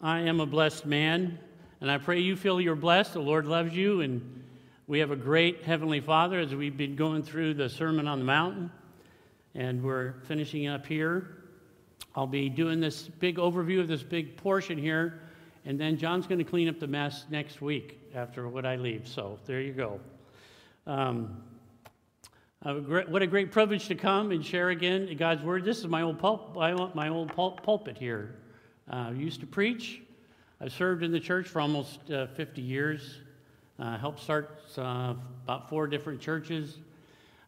I am a blessed man, and I pray you feel you're blessed. The Lord loves you, and we have a great Heavenly Father as we've been going through the Sermon on the Mountain, and we're finishing up here. I'll be doing this big overview of this big portion here, and then John's going to clean up the mess next week after what I leave. So there you go. Um, what a great privilege to come and share again God's word. This is my old pulp, my old pulpit here. Uh, used to preach. I served in the church for almost uh, 50 years. Uh, helped start uh, about four different churches.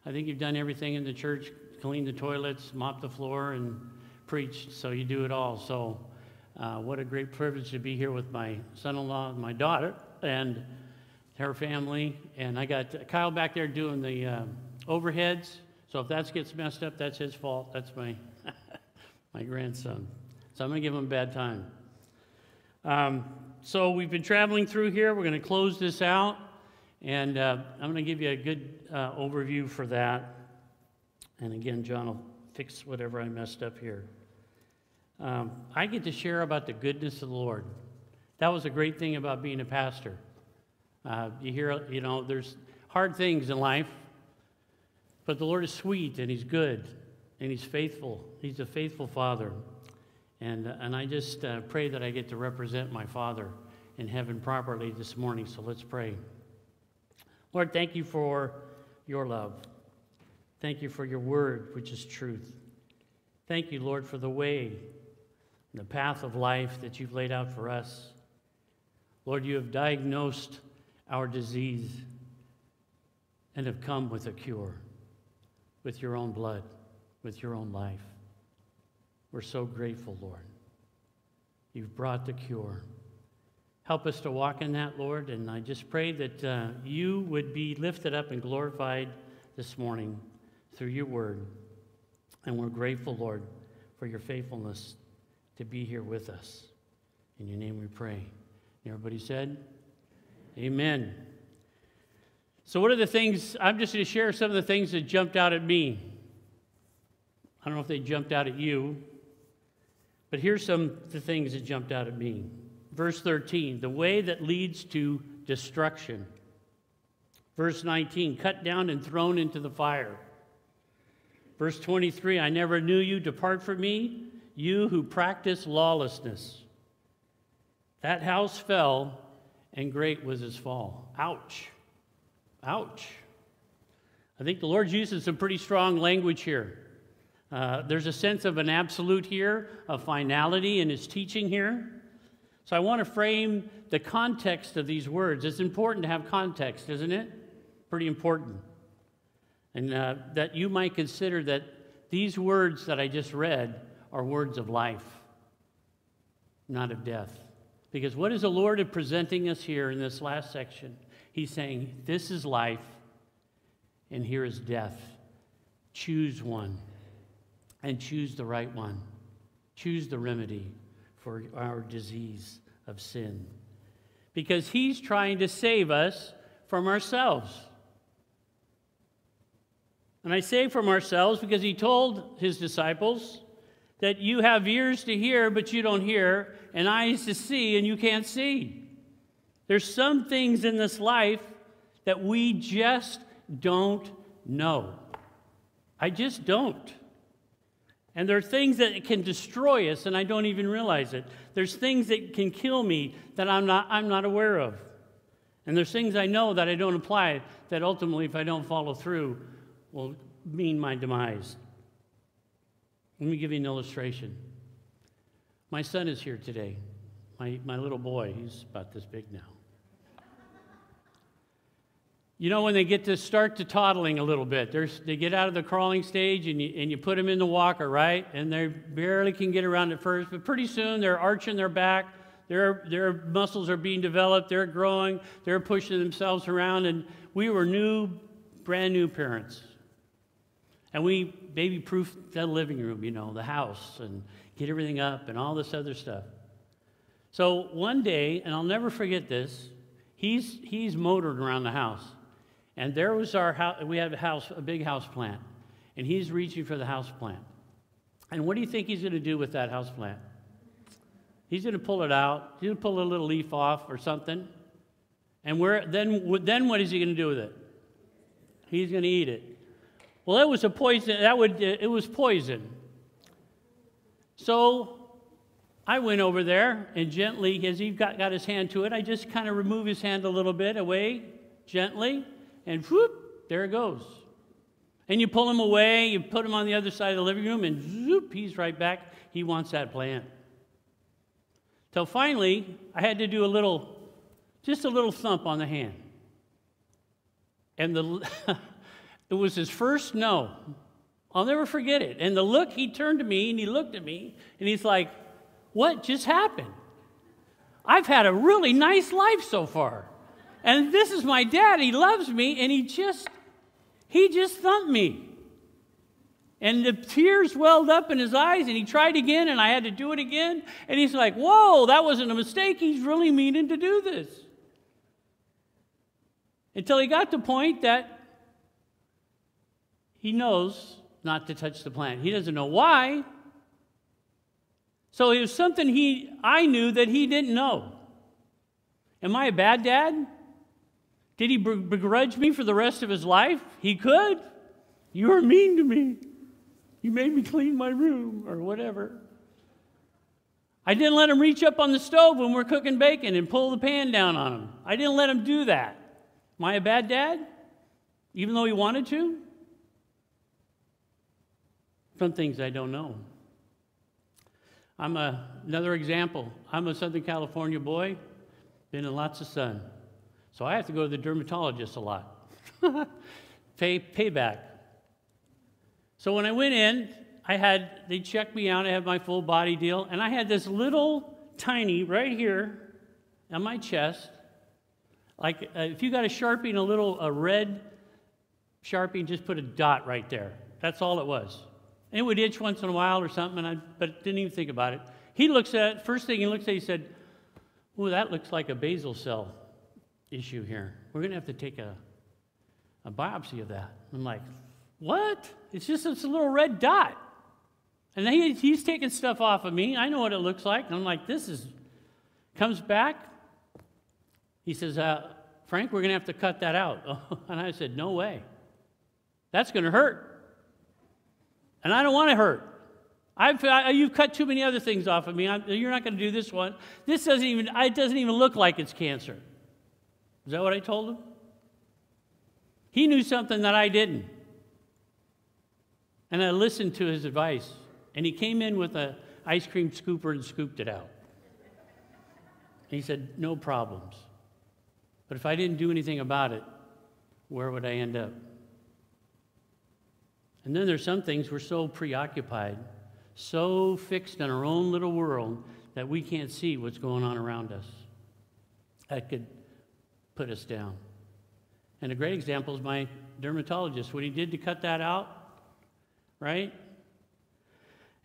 I think you've done everything in the church cleaned the toilets, mopped the floor, and preached. So you do it all. So, what a great privilege to be here with my son in law and my daughter and her family. And I got Kyle back there doing the uh, overheads. So, if that gets messed up, that's his fault. That's my, my grandson. So I'm going to give them a bad time. Um, so we've been traveling through here. We're going to close this out. And uh, I'm going to give you a good uh, overview for that. And again, John will fix whatever I messed up here. Um, I get to share about the goodness of the Lord. That was a great thing about being a pastor. Uh, you hear, you know, there's hard things in life, but the Lord is sweet and He's good and He's faithful. He's a faithful Father. And, uh, and I just uh, pray that I get to represent my Father in heaven properly this morning. So let's pray. Lord, thank you for your love. Thank you for your word, which is truth. Thank you, Lord, for the way, the path of life that you've laid out for us. Lord, you have diagnosed our disease and have come with a cure, with your own blood, with your own life. We're so grateful, Lord. You've brought the cure. Help us to walk in that, Lord, and I just pray that uh, you would be lifted up and glorified this morning through your word. And we're grateful, Lord, for your faithfulness to be here with us. In your name we pray. And everybody said, Amen. So, what are the things? I'm just going to share some of the things that jumped out at me. I don't know if they jumped out at you, but here's some of the things that jumped out at me. Verse 13, the way that leads to destruction. Verse 19, cut down and thrown into the fire. Verse 23, I never knew you, depart from me, you who practice lawlessness. That house fell, and great was his fall. Ouch. Ouch. I think the Lord uses some pretty strong language here. Uh, there's a sense of an absolute here, of finality in his teaching here. So I want to frame the context of these words. It's important to have context, isn't it? Pretty important. And uh, that you might consider that these words that I just read are words of life, not of death. Because what is the Lord presenting us here in this last section? He's saying, This is life, and here is death. Choose one and choose the right one. Choose the remedy for our disease of sin. Because he's trying to save us from ourselves. And I say from ourselves because he told his disciples that you have ears to hear, but you don't hear, and eyes to see, and you can't see. There's some things in this life that we just don't know. I just don't. And there are things that can destroy us, and I don't even realize it. There's things that can kill me that I'm not, I'm not aware of. And there's things I know that I don't apply that ultimately, if I don't follow through, will mean my demise. Let me give you an illustration. My son is here today, my, my little boy. He's about this big now. You know, when they get to start to toddling a little bit, they get out of the crawling stage and you, and you put them in the walker, right? And they barely can get around at first, but pretty soon they're arching their back, their, their muscles are being developed, they're growing, they're pushing themselves around. And we were new, brand new parents. And we baby proofed the living room, you know, the house, and get everything up and all this other stuff. So one day, and I'll never forget this, he's, he's motored around the house. And there was our house, we had a house, a big house plant. And he's reaching for the house plant. And what do you think he's going to do with that house plant? He's going to pull it out. He's going to pull a little leaf off or something. And where, then, then what is he going to do with it? He's going to eat it. Well, it was a poison. That would it was poison. So I went over there and gently, as he got, got his hand to it, I just kind of remove his hand a little bit away, gently, and whoop, there it goes. And you pull him away, you put him on the other side of the living room, and zoop, he's right back. He wants that plant. Till finally, I had to do a little, just a little thump on the hand. And the, it was his first no. I'll never forget it. And the look, he turned to me and he looked at me and he's like, What just happened? I've had a really nice life so far. And this is my dad. He loves me and he just, he just thumped me. And the tears welled up in his eyes, and he tried again, and I had to do it again. And he's like, Whoa, that wasn't a mistake. He's really meaning to do this. Until he got to the point that he knows not to touch the plant. He doesn't know why. So it was something he I knew that he didn't know. Am I a bad dad? Did he begrudge me for the rest of his life? He could. You were mean to me. You made me clean my room or whatever. I didn't let him reach up on the stove when we're cooking bacon and pull the pan down on him. I didn't let him do that. Am I a bad dad? Even though he wanted to? Some things I don't know. I'm a, another example. I'm a Southern California boy, been in lots of sun. So I have to go to the dermatologist a lot. Pay payback. So when I went in, I had, they checked me out, I had my full body deal, and I had this little tiny right here on my chest. Like uh, if you got a Sharpie and a little a red Sharpie, just put a dot right there. That's all it was. And it would itch once in a while or something, I, but didn't even think about it. He looks at it, first thing he looks at, he said, Oh, that looks like a basal cell issue here. We're going to have to take a, a biopsy of that. I'm like, what? It's just it's a little red dot. And he, he's taking stuff off of me. I know what it looks like. I'm like, this is, comes back. He says, uh, Frank, we're going to have to cut that out. and I said, no way. That's going to hurt. And I don't want to hurt. I've, I, you've cut too many other things off of me. I'm, you're not going to do this one. This doesn't even, it doesn't even look like it's cancer. Is that what I told him? He knew something that I didn't. And I listened to his advice. And he came in with an ice cream scooper and scooped it out. He said, No problems. But if I didn't do anything about it, where would I end up? And then there's some things we're so preoccupied, so fixed in our own little world that we can't see what's going on around us. That could put us down. And a great example is my dermatologist. What he did to cut that out, right?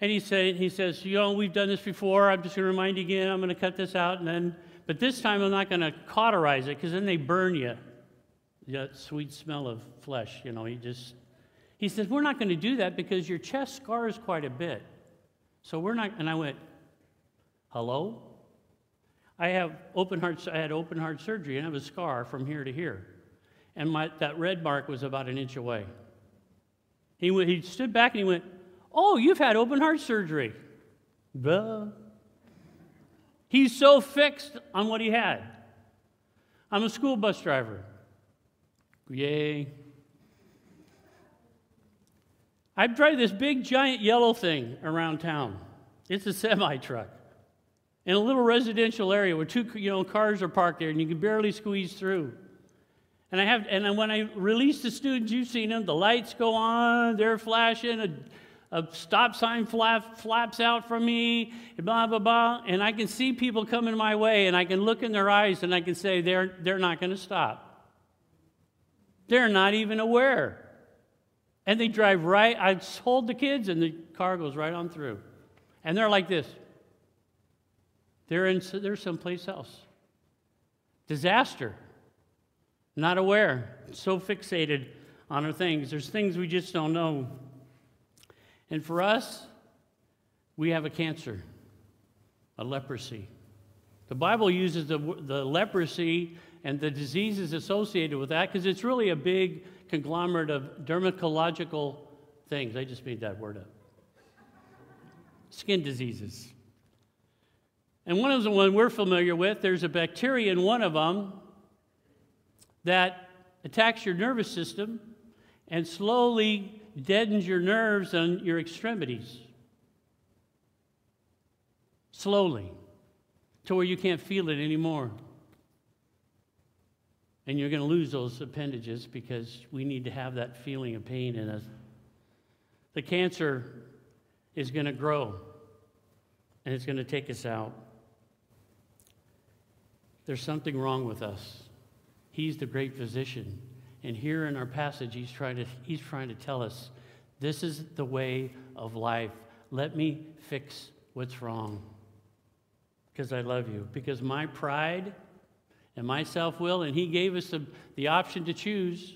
And he said, he says, you know, we've done this before. I'm just going to remind you again. I'm going to cut this out, and then, but this time I'm not going to cauterize it because then they burn you. That sweet smell of flesh, you know. He just, he says, we're not going to do that because your chest scars quite a bit. So we're not. And I went, hello. I have open heart. I had open heart surgery, and I have a scar from here to here, and my that red mark was about an inch away. He, he stood back and he went, Oh, you've had open heart surgery. Duh. He's so fixed on what he had. I'm a school bus driver. Yay. I drive this big giant yellow thing around town. It's a semi truck in a little residential area where two you know, cars are parked there and you can barely squeeze through. And I have, and when I release the students, you've seen them, the lights go on, they're flashing, a, a stop sign flap, flaps out from me, blah, blah, blah. And I can see people coming my way, and I can look in their eyes and I can say, they're, they're not going to stop. They're not even aware. And they drive right, I hold the kids, and the car goes right on through. And they're like this. They're, in, they're someplace else. Disaster not aware, so fixated on our things. There's things we just don't know. And for us, we have a cancer. a leprosy. The Bible uses the, the leprosy and the diseases associated with that because it's really a big conglomerate of dermatological things. I just made that word up. Skin diseases. And one of the ones we're familiar with, there's a bacteria in one of them that attacks your nervous system and slowly deadens your nerves and your extremities. Slowly, to where you can't feel it anymore. And you're going to lose those appendages because we need to have that feeling of pain in us. The cancer is going to grow and it's going to take us out. There's something wrong with us. He's the great physician. And here in our passage, he's trying to, he's trying to tell us this is the way of life. Let me fix what's wrong because I love you. Because my pride and my self will, and he gave us the, the option to choose.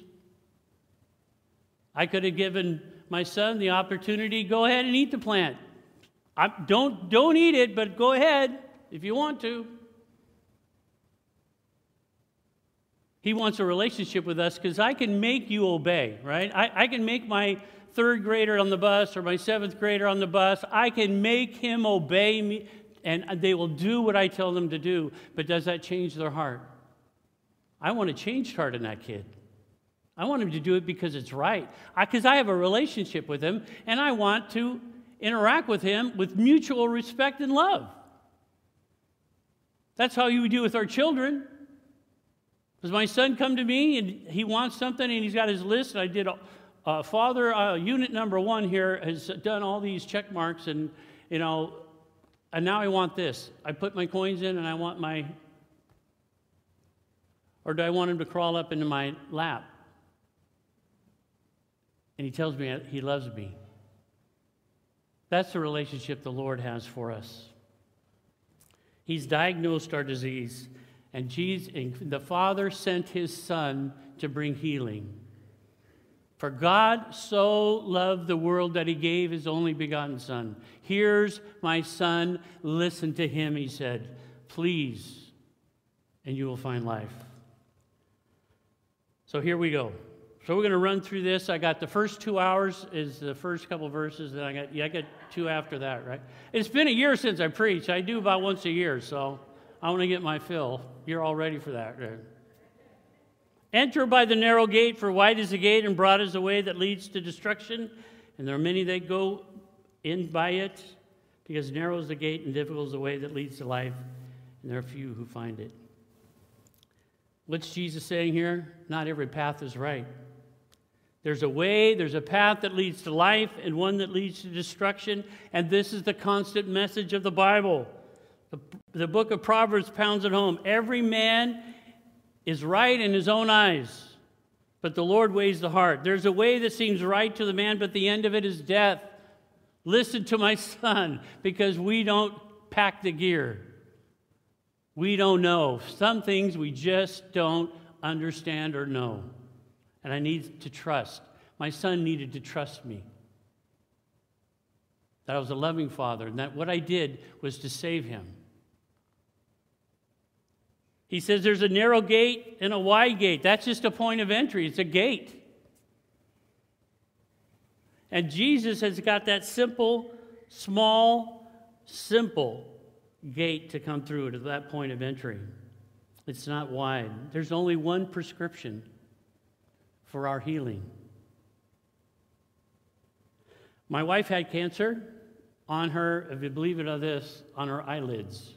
I could have given my son the opportunity go ahead and eat the plant. I, don't, don't eat it, but go ahead if you want to. He wants a relationship with us because I can make you obey, right? I, I can make my third grader on the bus or my seventh grader on the bus, I can make him obey me and they will do what I tell them to do. But does that change their heart? I want to change heart in that kid. I want him to do it because it's right. Because I, I have a relationship with him and I want to interact with him with mutual respect and love. That's how you do with our children. Does my son come to me and he wants something and he's got his list? And I did, uh, Father, uh, unit number one here has done all these check marks and, you know, and now I want this. I put my coins in and I want my, or do I want him to crawl up into my lap? And he tells me he loves me. That's the relationship the Lord has for us. He's diagnosed our disease. And, Jesus, and the Father sent his Son to bring healing. For God so loved the world that he gave his only begotten Son. Here's my Son, listen to him, he said. Please, and you will find life. So here we go. So we're going to run through this. I got the first two hours is the first couple verses, and I got yeah, I got two after that, right? It's been a year since I preached. I do about once a year, so I want to get my fill. You're all ready for that, right? Enter by the narrow gate, for wide is the gate and broad is the way that leads to destruction, and there are many that go in by it, because narrow is the gate and difficult is the way that leads to life, and there are few who find it. What's Jesus saying here? Not every path is right. There's a way, there's a path that leads to life, and one that leads to destruction, and this is the constant message of the Bible. The, the book of Proverbs pounds it home. Every man is right in his own eyes, but the Lord weighs the heart. There's a way that seems right to the man, but the end of it is death. Listen to my son, because we don't pack the gear. We don't know. Some things we just don't understand or know. And I need to trust. My son needed to trust me. That I was a loving father, and that what I did was to save him. He says there's a narrow gate and a wide gate. That's just a point of entry, it's a gate. And Jesus has got that simple, small, simple gate to come through to that point of entry. It's not wide. There's only one prescription for our healing. My wife had cancer on her, if you believe it or this, on her eyelids.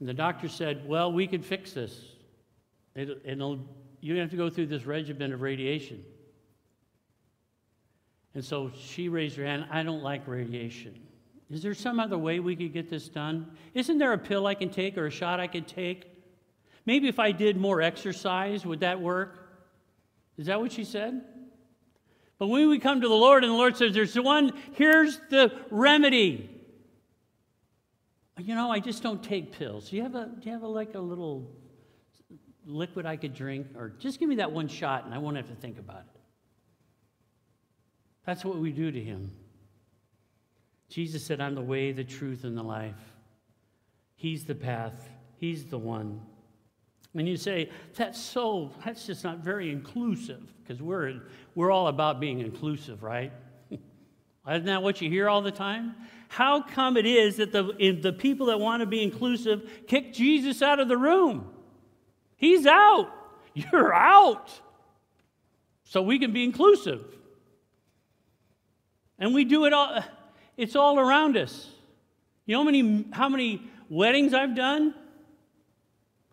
And the doctor said, Well, we can fix this. It, it'll, you have to go through this regimen of radiation. And so she raised her hand, I don't like radiation. Is there some other way we could get this done? Isn't there a pill I can take or a shot I could take? Maybe if I did more exercise, would that work? Is that what she said? But when we come to the Lord and the Lord says, There's one, here's the remedy you know, I just don't take pills. Do you have a, do you have a, like a little liquid I could drink? Or just give me that one shot and I won't have to think about it. That's what we do to him. Jesus said, I'm the way, the truth, and the life. He's the path, He's the one. And you say, that's so, that's just not very inclusive, because we're, we're all about being inclusive, right? Isn't that what you hear all the time? How come it is that the, the people that want to be inclusive kick Jesus out of the room? He's out. You're out. So we can be inclusive. And we do it all, it's all around us. You know how many, how many weddings I've done?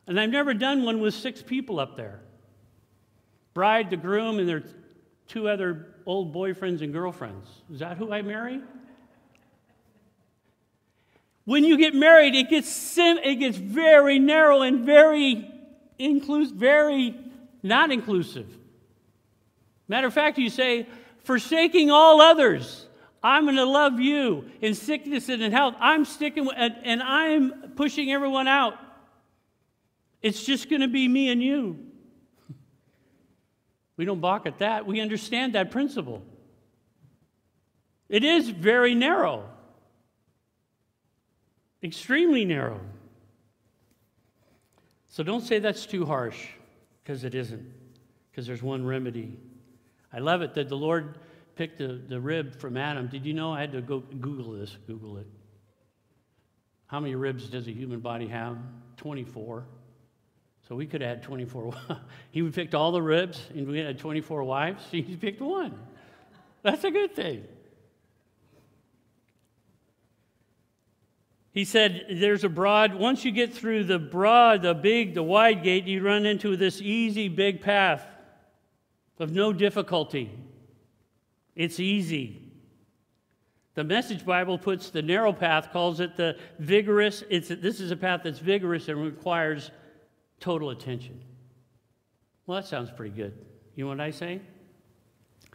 And I've never done one with six people up there bride, the groom, and their two other old boyfriends and girlfriends. Is that who I marry? When you get married, it gets, sim- it gets very narrow and very inclusive, very not inclusive. Matter of fact, you say, forsaking all others, I'm going to love you in sickness and in health. I'm sticking with, and, and I'm pushing everyone out. It's just going to be me and you. We don't balk at that. We understand that principle. It is very narrow, extremely narrow. So don't say that's too harsh, because it isn't, because there's one remedy. I love it that the Lord picked the, the rib from Adam. Did you know I had to go Google this? Google it. How many ribs does a human body have? 24. So we could have had 24. he picked all the ribs, and we had 24 wives. He picked one. That's a good thing. He said, There's a broad, once you get through the broad, the big, the wide gate, you run into this easy, big path of no difficulty. It's easy. The Message Bible puts the narrow path, calls it the vigorous. It's, this is a path that's vigorous and requires total attention. Well, that sounds pretty good. You know what I say?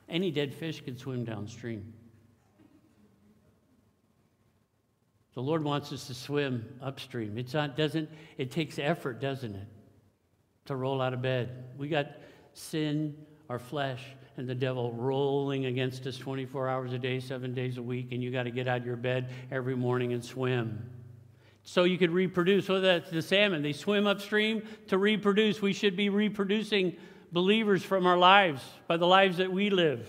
Any dead fish can swim downstream. The Lord wants us to swim upstream. It's not, doesn't, it takes effort, doesn't it? To roll out of bed. We got sin, our flesh, and the devil rolling against us 24 hours a day, seven days a week, and you got to get out of your bed every morning and swim so you could reproduce. So that's the salmon. They swim upstream to reproduce. We should be reproducing believers from our lives by the lives that we live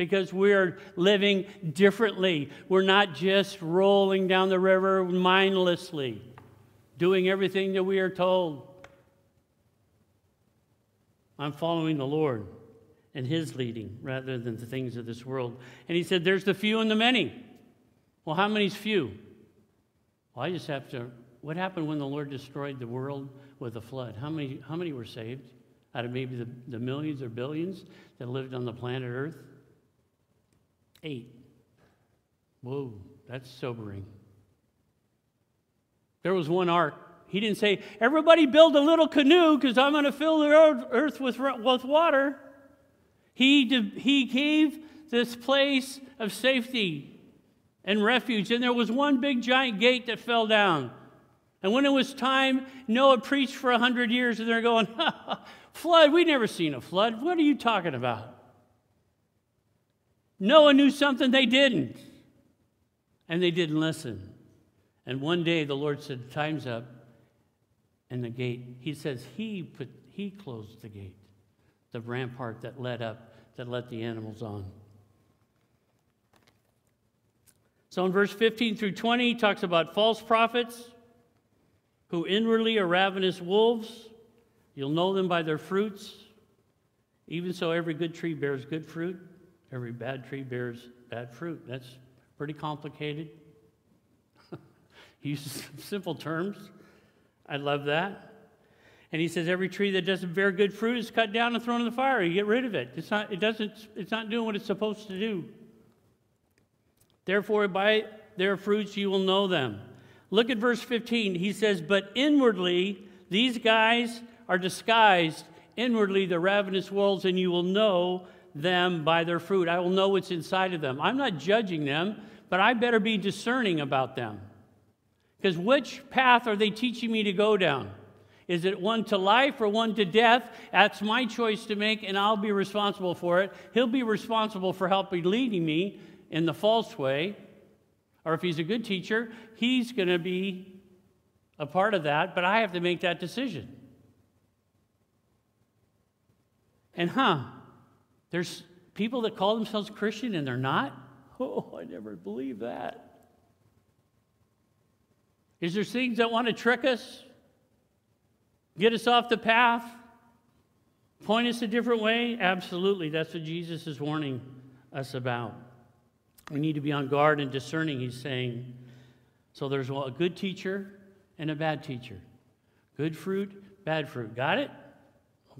because we're living differently. We're not just rolling down the river mindlessly, doing everything that we are told. I'm following the Lord and His leading rather than the things of this world. And He said, There's the few and the many. Well, how many's few? Well, I just have to. What happened when the Lord destroyed the world with a flood? How many, how many were saved out of maybe the, the millions or billions that lived on the planet Earth? Eight. Whoa, that's sobering. There was one ark. He didn't say, everybody build a little canoe because I'm going to fill the earth with, with water. He, he gave this place of safety and refuge. And there was one big giant gate that fell down. And when it was time, Noah preached for a hundred years, and they're going, Flood, we never seen a flood. What are you talking about? Noah knew something they didn't. And they didn't listen. And one day the Lord said, Time's up. And the gate, he says, He put he closed the gate, the rampart that led up, that let the animals on. So in verse 15 through 20, he talks about false prophets who inwardly are ravenous wolves. You'll know them by their fruits. Even so, every good tree bears good fruit, every bad tree bears bad fruit. That's pretty complicated. he uses simple terms. I love that. And he says every tree that doesn't bear good fruit is cut down and thrown in the fire. You get rid of it. It's not, it doesn't, it's not doing what it's supposed to do. Therefore, by their fruits you will know them. Look at verse 15. He says, But inwardly, these guys are disguised. Inwardly, the ravenous wolves, and you will know them by their fruit. I will know what's inside of them. I'm not judging them, but I better be discerning about them. Because which path are they teaching me to go down? Is it one to life or one to death? That's my choice to make, and I'll be responsible for it. He'll be responsible for helping leading me in the false way. Or if he's a good teacher, he's going to be a part of that, but I have to make that decision. And huh, there's people that call themselves Christian and they're not? Oh, I never believed that. Is there things that want to trick us? Get us off the path? Point us a different way? Absolutely. That's what Jesus is warning us about. We need to be on guard and discerning, he's saying. So there's a good teacher and a bad teacher. Good fruit, bad fruit. Got it?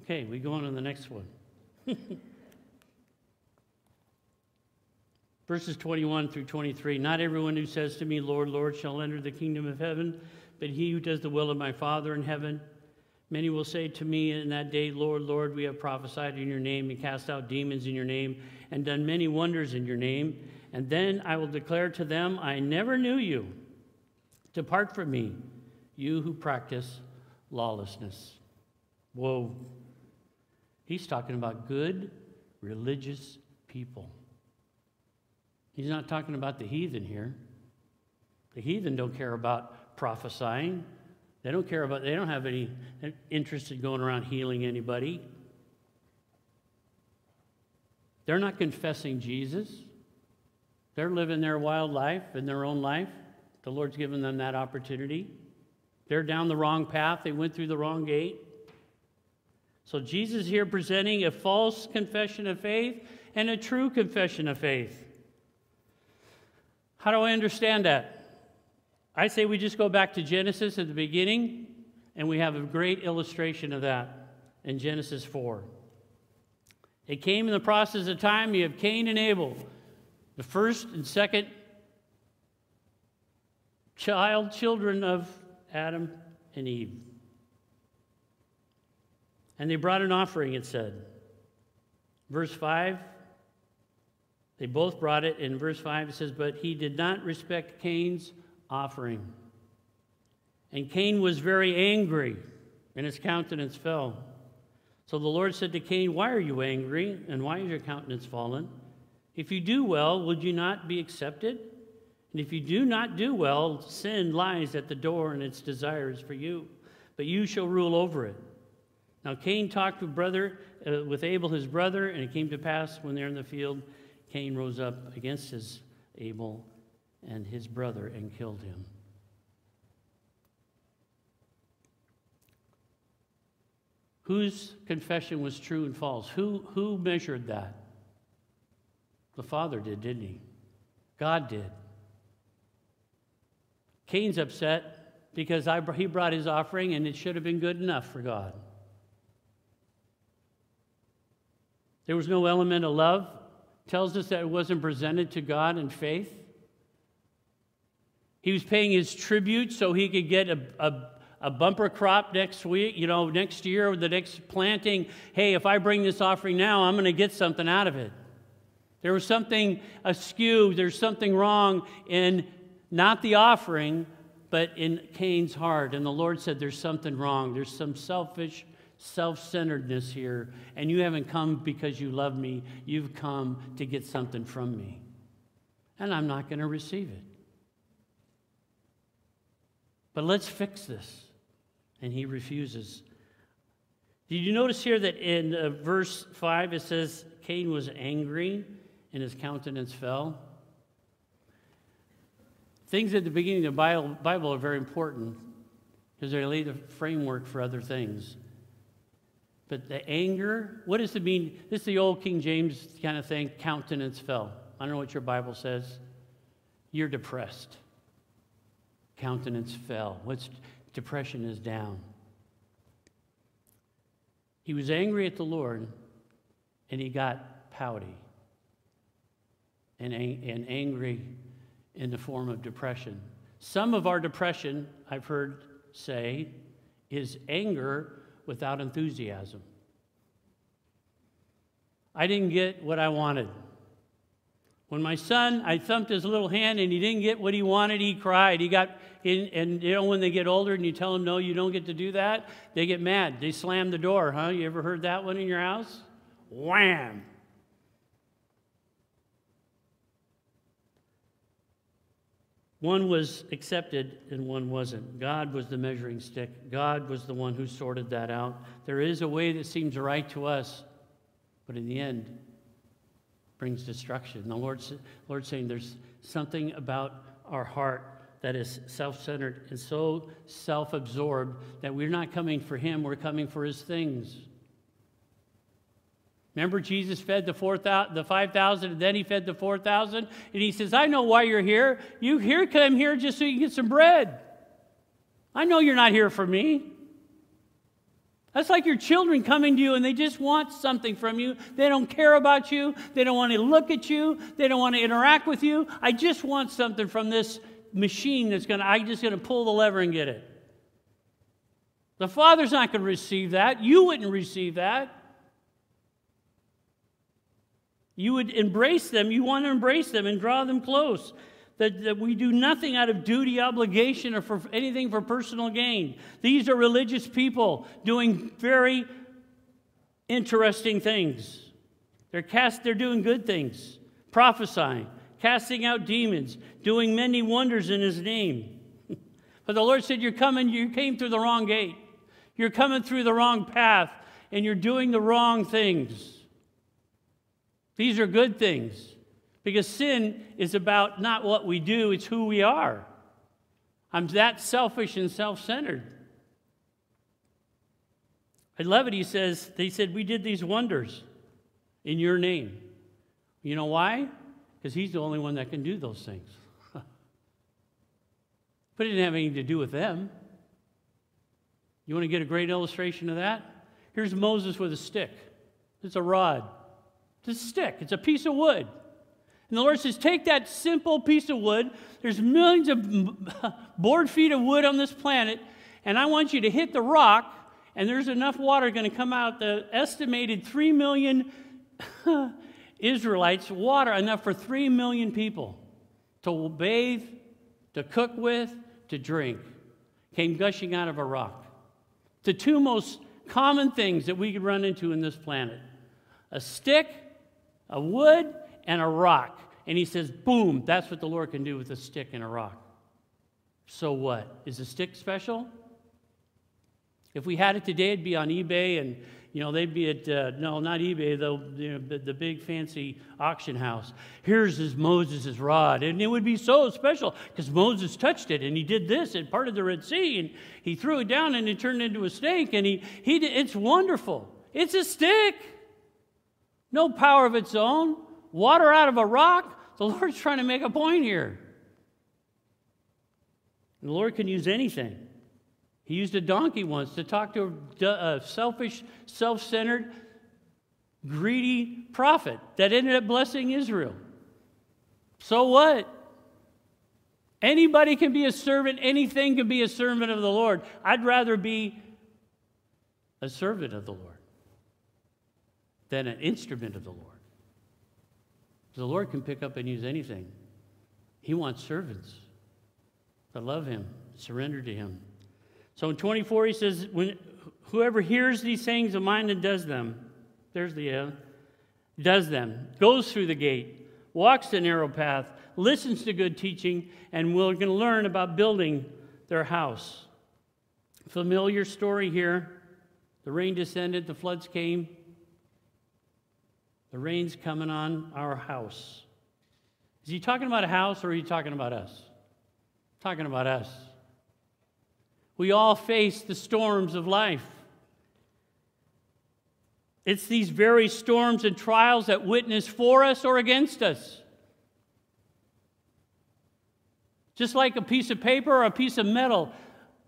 Okay, we go on to the next one. Verses 21 through 23 Not everyone who says to me, Lord, Lord, shall enter the kingdom of heaven, but he who does the will of my Father in heaven. Many will say to me in that day, Lord, Lord, we have prophesied in your name and cast out demons in your name and done many wonders in your name. And then I will declare to them, I never knew you. Depart from me, you who practice lawlessness. Whoa. He's talking about good, religious people. He's not talking about the heathen here. The heathen don't care about prophesying. They don't care about, they don't have any interest in going around healing anybody. They're not confessing Jesus. They're living their wild life in their own life. The Lord's given them that opportunity. They're down the wrong path, they went through the wrong gate. So Jesus here presenting a false confession of faith and a true confession of faith. How do I understand that? I say we just go back to Genesis at the beginning, and we have a great illustration of that in Genesis 4. It came in the process of time. You have Cain and Abel, the first and second child, children of Adam and Eve. And they brought an offering, it said. Verse 5, they both brought it. In verse 5, it says, But he did not respect Cain's offering. And Cain was very angry, and his countenance fell. So the Lord said to Cain, Why are you angry, and why is your countenance fallen? If you do well, would you not be accepted? And if you do not do well, sin lies at the door, and its desires for you, but you shall rule over it. Now Cain talked with brother uh, with Abel his brother, and it came to pass when they're in the field, Cain rose up against his Abel and his brother and killed him. Whose confession was true and false? Who, who measured that? The Father did, didn't he? God did. Cain's upset because I, he brought his offering and it should have been good enough for God. There was no element of love. Tells us that it wasn't presented to God in faith. He was paying his tribute so he could get a, a, a, bumper crop next week, you know, next year, or the next planting. Hey, if I bring this offering now, I'm going to get something out of it. There was something askew, there's something wrong in not the offering, but in Cain's heart. And the Lord said, There's something wrong. There's some selfish, self centeredness here. And you haven't come because you love me, you've come to get something from me. And I'm not going to receive it. But let's fix this. And he refuses. Did you notice here that in uh, verse 5 it says Cain was angry and his countenance fell? Things at the beginning of the Bible, are very important because they lay the framework for other things. But the anger, what does it mean? This is the old King James kind of thing countenance fell. I don't know what your Bible says. You're depressed countenance fell. What's depression is down. He was angry at the Lord and he got pouty and, and angry in the form of depression. Some of our depression, I've heard say, is anger without enthusiasm. I didn't get what I wanted. When my son, I thumped his little hand and he didn't get what he wanted, he cried. He got, in, and you know, when they get older and you tell them, no, you don't get to do that, they get mad. They slam the door, huh? You ever heard that one in your house? Wham! One was accepted and one wasn't. God was the measuring stick. God was the one who sorted that out. There is a way that seems right to us, but in the end, brings destruction. The Lord's, Lord's saying there's something about our heart that is self centered and so self absorbed that we're not coming for Him, we're coming for His things. Remember, Jesus fed the, 4, 000, the 5,000 and then he fed the 4,000? And he says, I know why you're here. You here come here just so you can get some bread. I know you're not here for me. That's like your children coming to you and they just want something from you. They don't care about you. They don't want to look at you. They don't want to interact with you. I just want something from this machine that's going to, I'm just going to pull the lever and get it. The Father's not going to receive that. You wouldn't receive that. You would embrace them. You want to embrace them and draw them close. That, that we do nothing out of duty, obligation, or for anything for personal gain. These are religious people doing very interesting things. They're cast, they're doing good things, prophesying, casting out demons, doing many wonders in his name. but the Lord said, You're coming, you came through the wrong gate. You're coming through the wrong path, and you're doing the wrong things. These are good things because sin is about not what we do, it's who we are. I'm that selfish and self centered. I love it. He says, They said, We did these wonders in your name. You know why? Because he's the only one that can do those things. but it didn't have anything to do with them. You want to get a great illustration of that? Here's Moses with a stick, it's a rod. It's a stick, it's a piece of wood. And the Lord says, Take that simple piece of wood. There's millions of board feet of wood on this planet, and I want you to hit the rock, and there's enough water going to come out. The estimated 3 million Israelites, water enough for 3 million people to bathe, to cook with, to drink, came gushing out of a rock. The two most common things that we could run into in this planet a stick a wood and a rock. And he says, boom, that's what the Lord can do with a stick and a rock. So what? Is the stick special? If we had it today, it'd be on eBay and you know, they'd be at, uh, no, not eBay, though, you know, the, big fancy auction house. Here's his Moses' rod. And it would be so special because Moses touched it and he did this at part of the Red Sea and he threw it down and it turned into a snake and he, he did, it's wonderful. It's a stick no power of its own, water out of a rock. The Lord's trying to make a point here. The Lord can use anything. He used a donkey once to talk to a selfish, self centered, greedy prophet that ended up blessing Israel. So what? Anybody can be a servant, anything can be a servant of the Lord. I'd rather be a servant of the Lord than an instrument of the Lord. The Lord can pick up and use anything. He wants servants that love Him, surrender to Him. So in 24, he says, when, Whoever hears these sayings of mine and does them, there's the uh, does them, goes through the gate, walks the narrow path, listens to good teaching, and we're going to learn about building their house. Familiar story here. The rain descended, the floods came, the rain's coming on our house. Is he talking about a house or are you talking about us? Talking about us. We all face the storms of life. It's these very storms and trials that witness for us or against us. Just like a piece of paper or a piece of metal,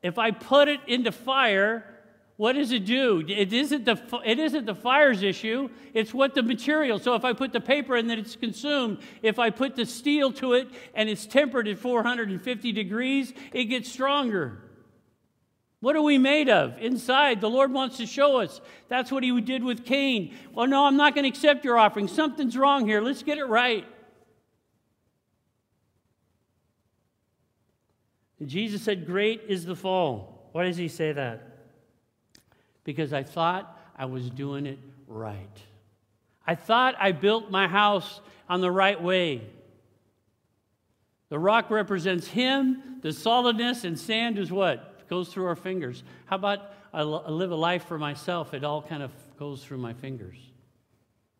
if I put it into fire, what does it do? It isn't, the, it isn't the fire's issue, it's what the material. So if I put the paper and then it's consumed. If I put the steel to it and it's tempered at 450 degrees, it gets stronger. What are we made of? Inside, the Lord wants to show us. That's what He did with Cain. Well, no, I'm not going to accept your offering. Something's wrong here. Let's get it right. And Jesus said, Great is the fall. Why does He say that? Because I thought I was doing it right. I thought I built my house on the right way. The rock represents Him, the solidness, and sand is what? Goes through our fingers. How about I live a life for myself? It all kind of goes through my fingers.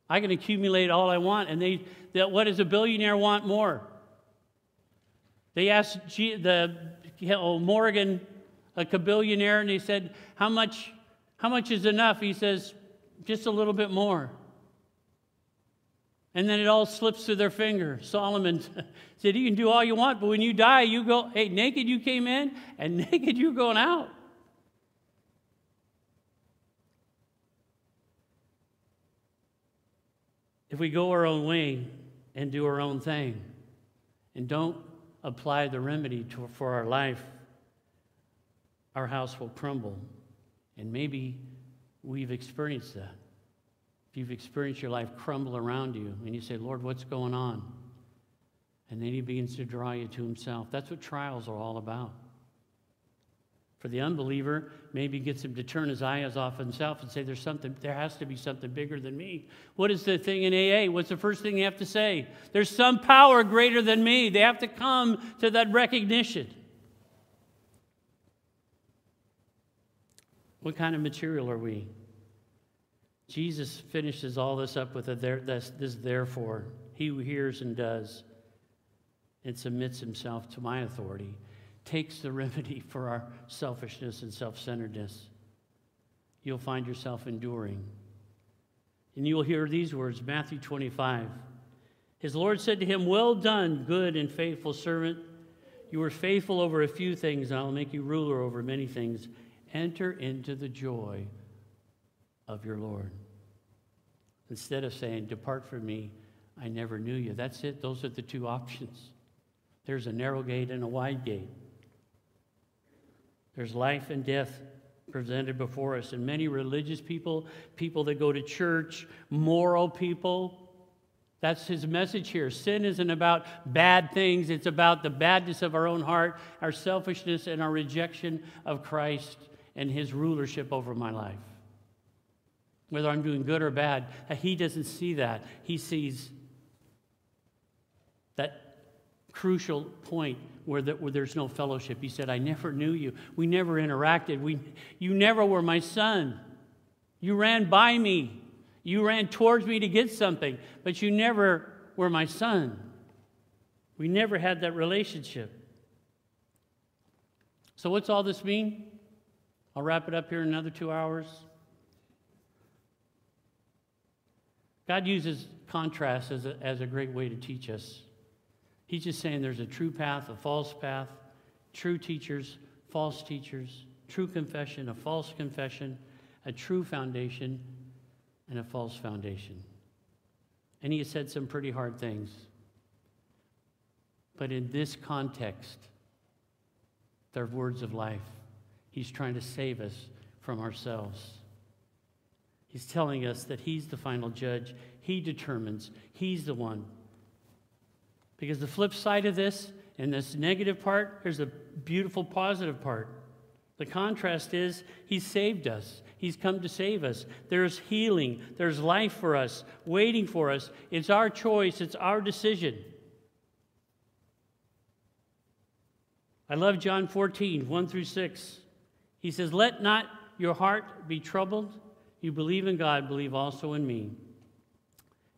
I can accumulate all I want, and they, that what does a billionaire want more? They asked G, the know, Morgan, a billionaire, and he said, "How much? How much is enough?" He says, "Just a little bit more." And then it all slips through their finger. Solomon said, You can do all you want, but when you die, you go, hey, naked you came in, and naked you're going out. If we go our own way and do our own thing and don't apply the remedy to, for our life, our house will crumble. And maybe we've experienced that. If you've experienced your life crumble around you and you say, Lord, what's going on? And then he begins to draw you to himself. That's what trials are all about. For the unbeliever, maybe gets him to turn his eyes off himself and say, There's something, there has to be something bigger than me. What is the thing in AA? What's the first thing you have to say? There's some power greater than me. They have to come to that recognition. What kind of material are we? Jesus finishes all this up with a there, this, this therefore. He who hears and does and submits himself to my authority takes the remedy for our selfishness and self centeredness. You'll find yourself enduring. And you will hear these words Matthew 25. His Lord said to him, Well done, good and faithful servant. You were faithful over a few things, and I will make you ruler over many things. Enter into the joy of your Lord. Instead of saying, Depart from me, I never knew you. That's it. Those are the two options. There's a narrow gate and a wide gate. There's life and death presented before us. And many religious people, people that go to church, moral people, that's his message here. Sin isn't about bad things, it's about the badness of our own heart, our selfishness, and our rejection of Christ and his rulership over my life whether I'm doing good or bad. He doesn't see that. He sees that crucial point where, the, where there's no fellowship. He said, I never knew you. We never interacted. We, you never were my son. You ran by me. You ran towards me to get something, but you never were my son. We never had that relationship. So, what's all this mean? I'll wrap it up here in another two hours. God uses contrast as a, as a great way to teach us. He's just saying there's a true path, a false path, true teachers, false teachers, true confession, a false confession, a true foundation, and a false foundation. And he has said some pretty hard things. But in this context, they're words of life. He's trying to save us from ourselves. He's telling us that He's the final judge. He determines. He's the one. Because the flip side of this, in this negative part, there's a beautiful positive part. The contrast is He's saved us. He's come to save us. There's healing. There's life for us, waiting for us. It's our choice, it's our decision. I love John 14, 1 through 6. He says, Let not your heart be troubled. You believe in God, believe also in me.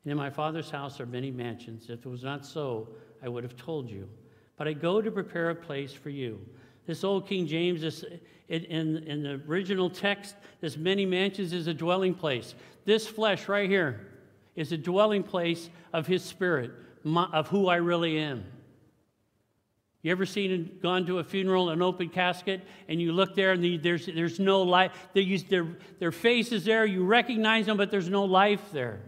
And in my Father's house are many mansions. If it was not so, I would have told you. But I go to prepare a place for you. This old King James, this, in, in the original text, this many mansions is a dwelling place. This flesh right here is a dwelling place of his spirit, of who I really am. You ever seen and gone to a funeral, an open casket, and you look there and the, there's, there's no life? They Their, their face is there, you recognize them, but there's no life there.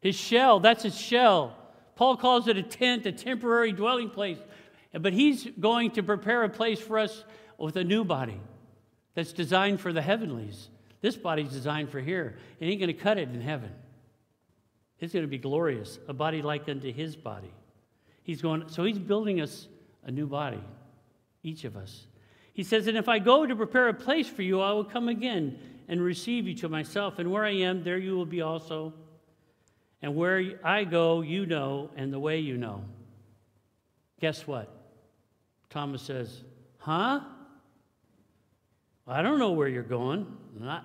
His shell, that's his shell. Paul calls it a tent, a temporary dwelling place. But he's going to prepare a place for us with a new body that's designed for the heavenlies. This body's designed for here. And he's going to cut it in heaven. It's going to be glorious, a body like unto his body. He's going, so he's building us a new body, each of us. He says, And if I go to prepare a place for you, I will come again and receive you to myself. And where I am, there you will be also. And where I go, you know, and the way you know. Guess what? Thomas says, Huh? I don't know where you're going. Not,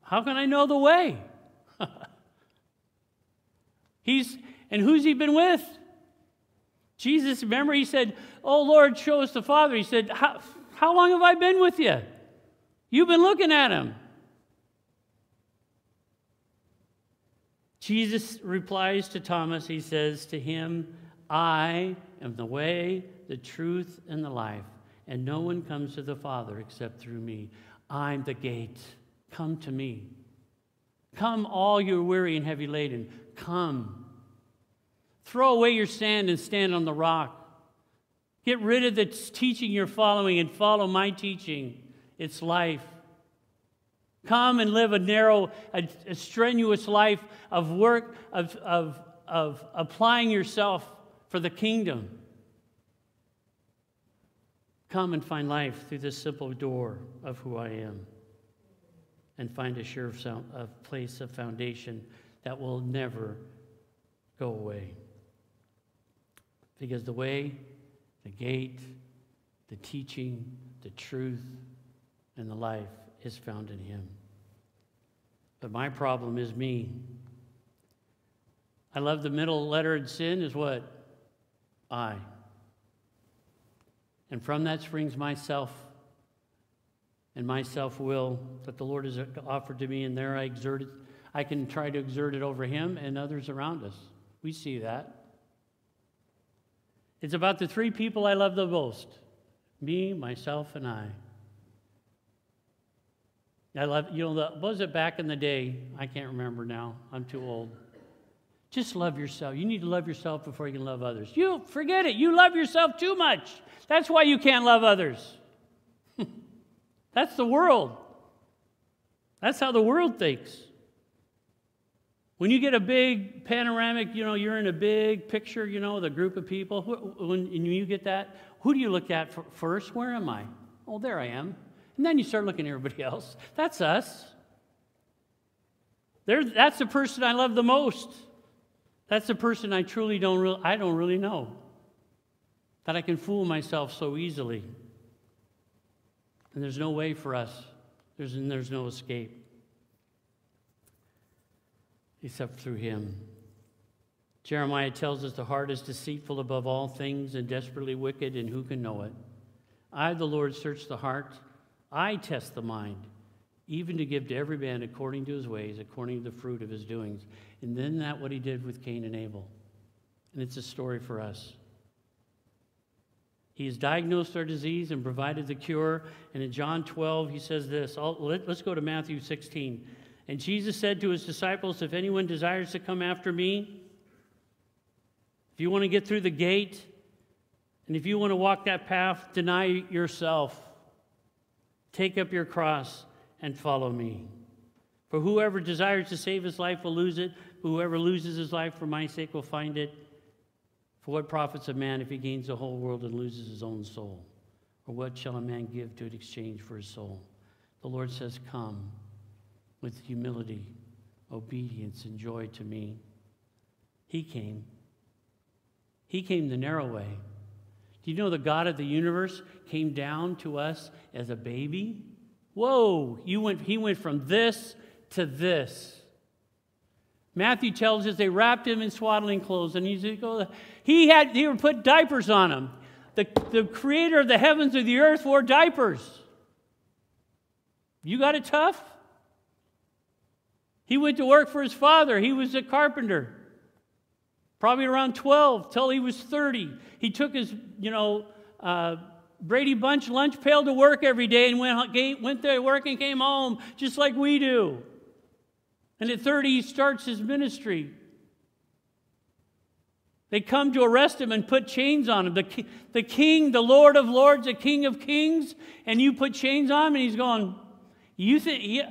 how can I know the way? He's, and who's he been with? Jesus, remember, he said, Oh Lord, show us the Father. He said, How, how long have I been with you? You've been looking at him. Jesus replies to Thomas, he says to him, I am the way, the truth, and the life, and no one comes to the Father except through me. I'm the gate. Come to me. Come, all you're weary and heavy laden. Come. Throw away your sand and stand on the rock. Get rid of the teaching you're following and follow my teaching. It's life. Come and live a narrow, a, a strenuous life of work, of, of, of applying yourself for the kingdom. Come and find life through this simple door of who I am and find a sure a place of foundation that will never go away. Because the way, the gate, the teaching, the truth, and the life is found in Him. But my problem is me. I love the middle letter in sin is what? I. And from that springs myself and my self will that the Lord has offered to me, and there I exert it. I can try to exert it over Him and others around us. We see that. It's about the three people I love the most me, myself, and I. I love, you know, the, was it back in the day? I can't remember now. I'm too old. Just love yourself. You need to love yourself before you can love others. You forget it. You love yourself too much. That's why you can't love others. That's the world. That's how the world thinks. When you get a big panoramic, you know, you're in a big picture, you know, the group of people, when you get that, who do you look at first? Where am I? Oh, there I am. And then you start looking at everybody else. That's us. There, that's the person I love the most. That's the person I truly don't, re- I don't really know. That I can fool myself so easily. And there's no way for us, there's, and there's no escape except through Him. Jeremiah tells us the heart is deceitful above all things and desperately wicked, and who can know it? I, the Lord, search the heart. I test the mind, even to give to every man according to his ways, according to the fruit of his doings. And then that what he did with Cain and Abel. And it's a story for us. He has diagnosed our disease and provided the cure. And in John 12, he says this. Let, let's go to Matthew 16. And Jesus said to his disciples, If anyone desires to come after me, if you want to get through the gate, and if you want to walk that path, deny yourself. Take up your cross and follow me. For whoever desires to save his life will lose it. Whoever loses his life for my sake will find it. For what profits a man if he gains the whole world and loses his own soul? Or what shall a man give to exchange for his soul? The Lord says, Come with humility, obedience, and joy to me. He came. He came the narrow way. Do you know the God of the universe came down to us as a baby? Whoa, you went, he went from this to this. Matthew tells us they wrapped him in swaddling clothes, and he had he would put diapers on him. The, the creator of the heavens and the earth wore diapers. You got it tough? He went to work for his father. He was a carpenter. Probably around 12 till he was 30. He took his, you know, uh, Brady Bunch lunch pail to work every day and went, went there to work and came home just like we do. And at 30, he starts his ministry. They come to arrest him and put chains on him. The, the king, the Lord of lords, the king of kings, and you put chains on him, and he's going, You think. Yeah.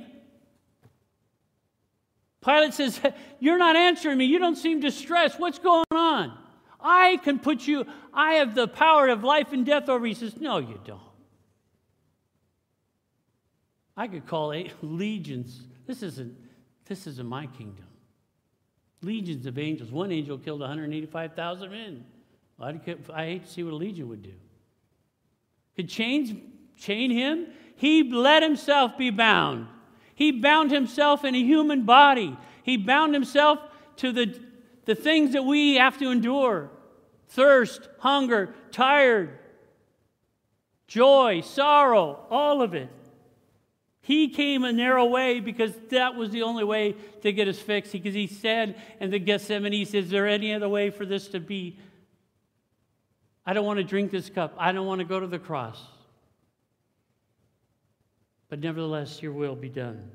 Pilate says, You're not answering me. You don't seem distressed. What's going on? I can put you, I have the power of life and death over you. He says, No, you don't. I could call eight legions. This isn't this isn't my kingdom. Legions of angels. One angel killed 185,000 men. I hate to see what a legion would do. Could chains chain him? He let himself be bound. He bound himself in a human body. He bound himself to the, the things that we have to endure thirst, hunger, tired, joy, sorrow, all of it. He came a narrow way because that was the only way to get us fixed. Because he said in the Gethsemane, he says, Is there any other way for this to be? I don't want to drink this cup. I don't want to go to the cross. But nevertheless, your will be done.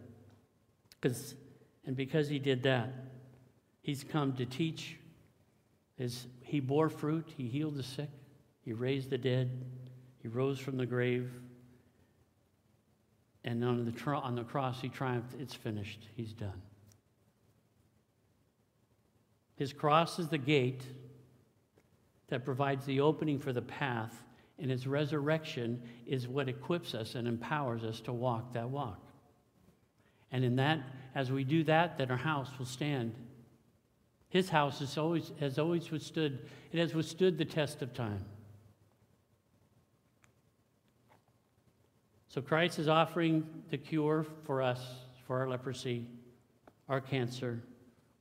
Because, and because he did that, he's come to teach. His, he bore fruit, he healed the sick, he raised the dead, he rose from the grave. And on the, on the cross, he triumphed. It's finished. He's done. His cross is the gate that provides the opening for the path and his resurrection is what equips us and empowers us to walk that walk. And in that, as we do that, then our house will stand. His house has always, has always withstood, it has withstood the test of time. So Christ is offering the cure for us, for our leprosy, our cancer,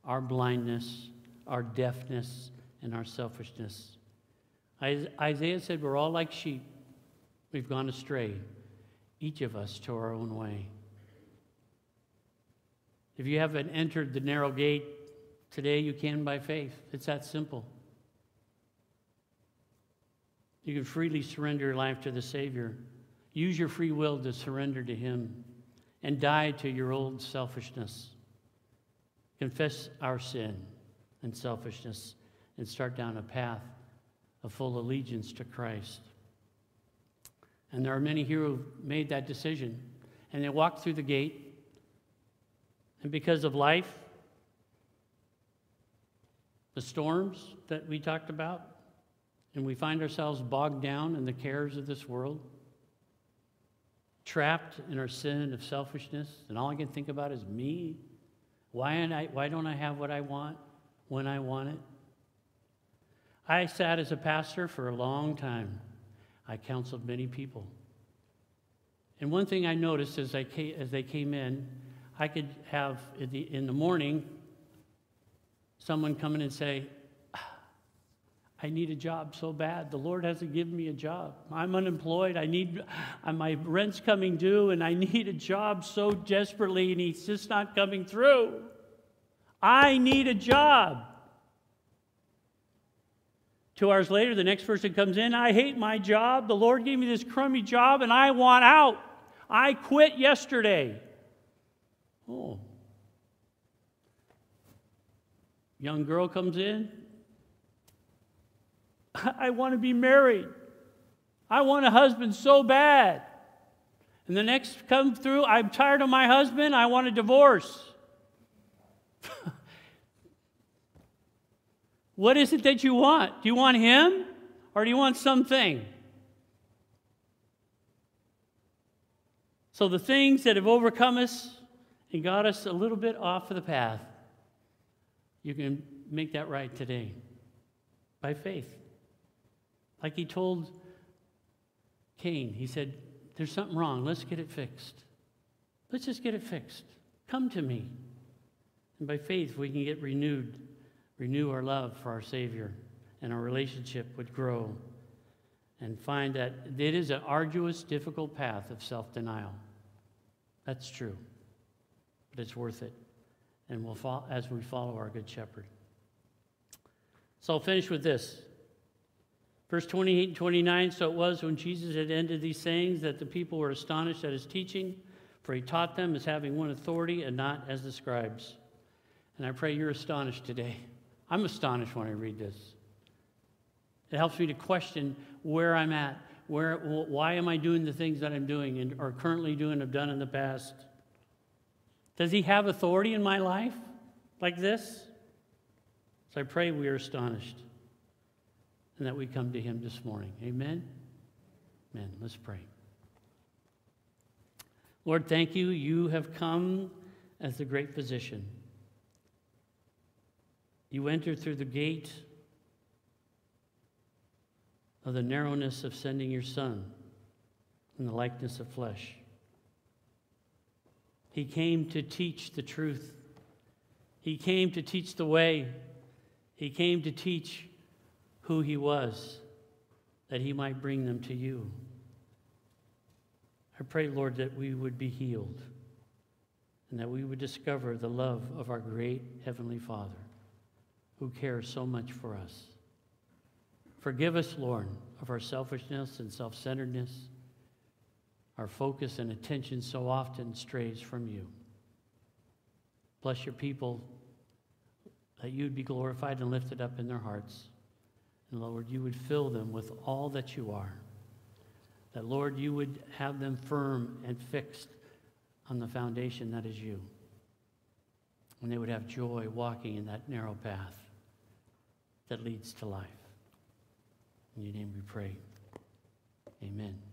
our blindness, our deafness, and our selfishness. Isaiah said, We're all like sheep. We've gone astray, each of us to our own way. If you haven't entered the narrow gate today, you can by faith. It's that simple. You can freely surrender your life to the Savior. Use your free will to surrender to Him and die to your old selfishness. Confess our sin and selfishness and start down a path a full allegiance to Christ. And there are many here who've made that decision. And they walk through the gate. And because of life, the storms that we talked about, and we find ourselves bogged down in the cares of this world, trapped in our sin of selfishness, and all I can think about is me. Why, I, why don't I have what I want when I want it? I sat as a pastor for a long time. I counseled many people. And one thing I noticed as, I came, as they came in, I could have in the, in the morning someone come in and say, ah, I need a job so bad. The Lord hasn't given me a job. I'm unemployed. I need, uh, my rent's coming due, and I need a job so desperately, and He's just not coming through. I need a job. Two hours later, the next person comes in. I hate my job. The Lord gave me this crummy job and I want out. I quit yesterday. Oh. Young girl comes in. I want to be married. I want a husband so bad. And the next come through, I'm tired of my husband. I want a divorce. What is it that you want? Do you want him or do you want something? So, the things that have overcome us and got us a little bit off of the path, you can make that right today by faith. Like he told Cain, he said, There's something wrong. Let's get it fixed. Let's just get it fixed. Come to me. And by faith, we can get renewed renew our love for our Savior, and our relationship would grow and find that it is an arduous, difficult path of self denial. That's true, but it's worth it. And we'll follow, as we follow our Good Shepherd. So I'll finish with this. Verse 28 and 29 So it was when Jesus had ended these sayings that the people were astonished at his teaching, for he taught them as having one authority and not as the scribes. And I pray you're astonished today. I'm astonished when I read this. It helps me to question where I'm at, where, why am I doing the things that I'm doing and or currently doing, have done in the past. Does he have authority in my life like this? So I pray we are astonished and that we come to him this morning. Amen? Amen. Let's pray. Lord, thank you. You have come as the great physician. You enter through the gate of the narrowness of sending your Son in the likeness of flesh. He came to teach the truth. He came to teach the way. He came to teach who He was, that He might bring them to you. I pray, Lord, that we would be healed and that we would discover the love of our great Heavenly Father who cares so much for us. Forgive us, Lord, of our selfishness and self centeredness. Our focus and attention so often strays from you. Bless your people that you'd be glorified and lifted up in their hearts. And Lord, you would fill them with all that you are. That, Lord, you would have them firm and fixed on the foundation that is you. And they would have joy walking in that narrow path that leads to life. In your name we pray. Amen.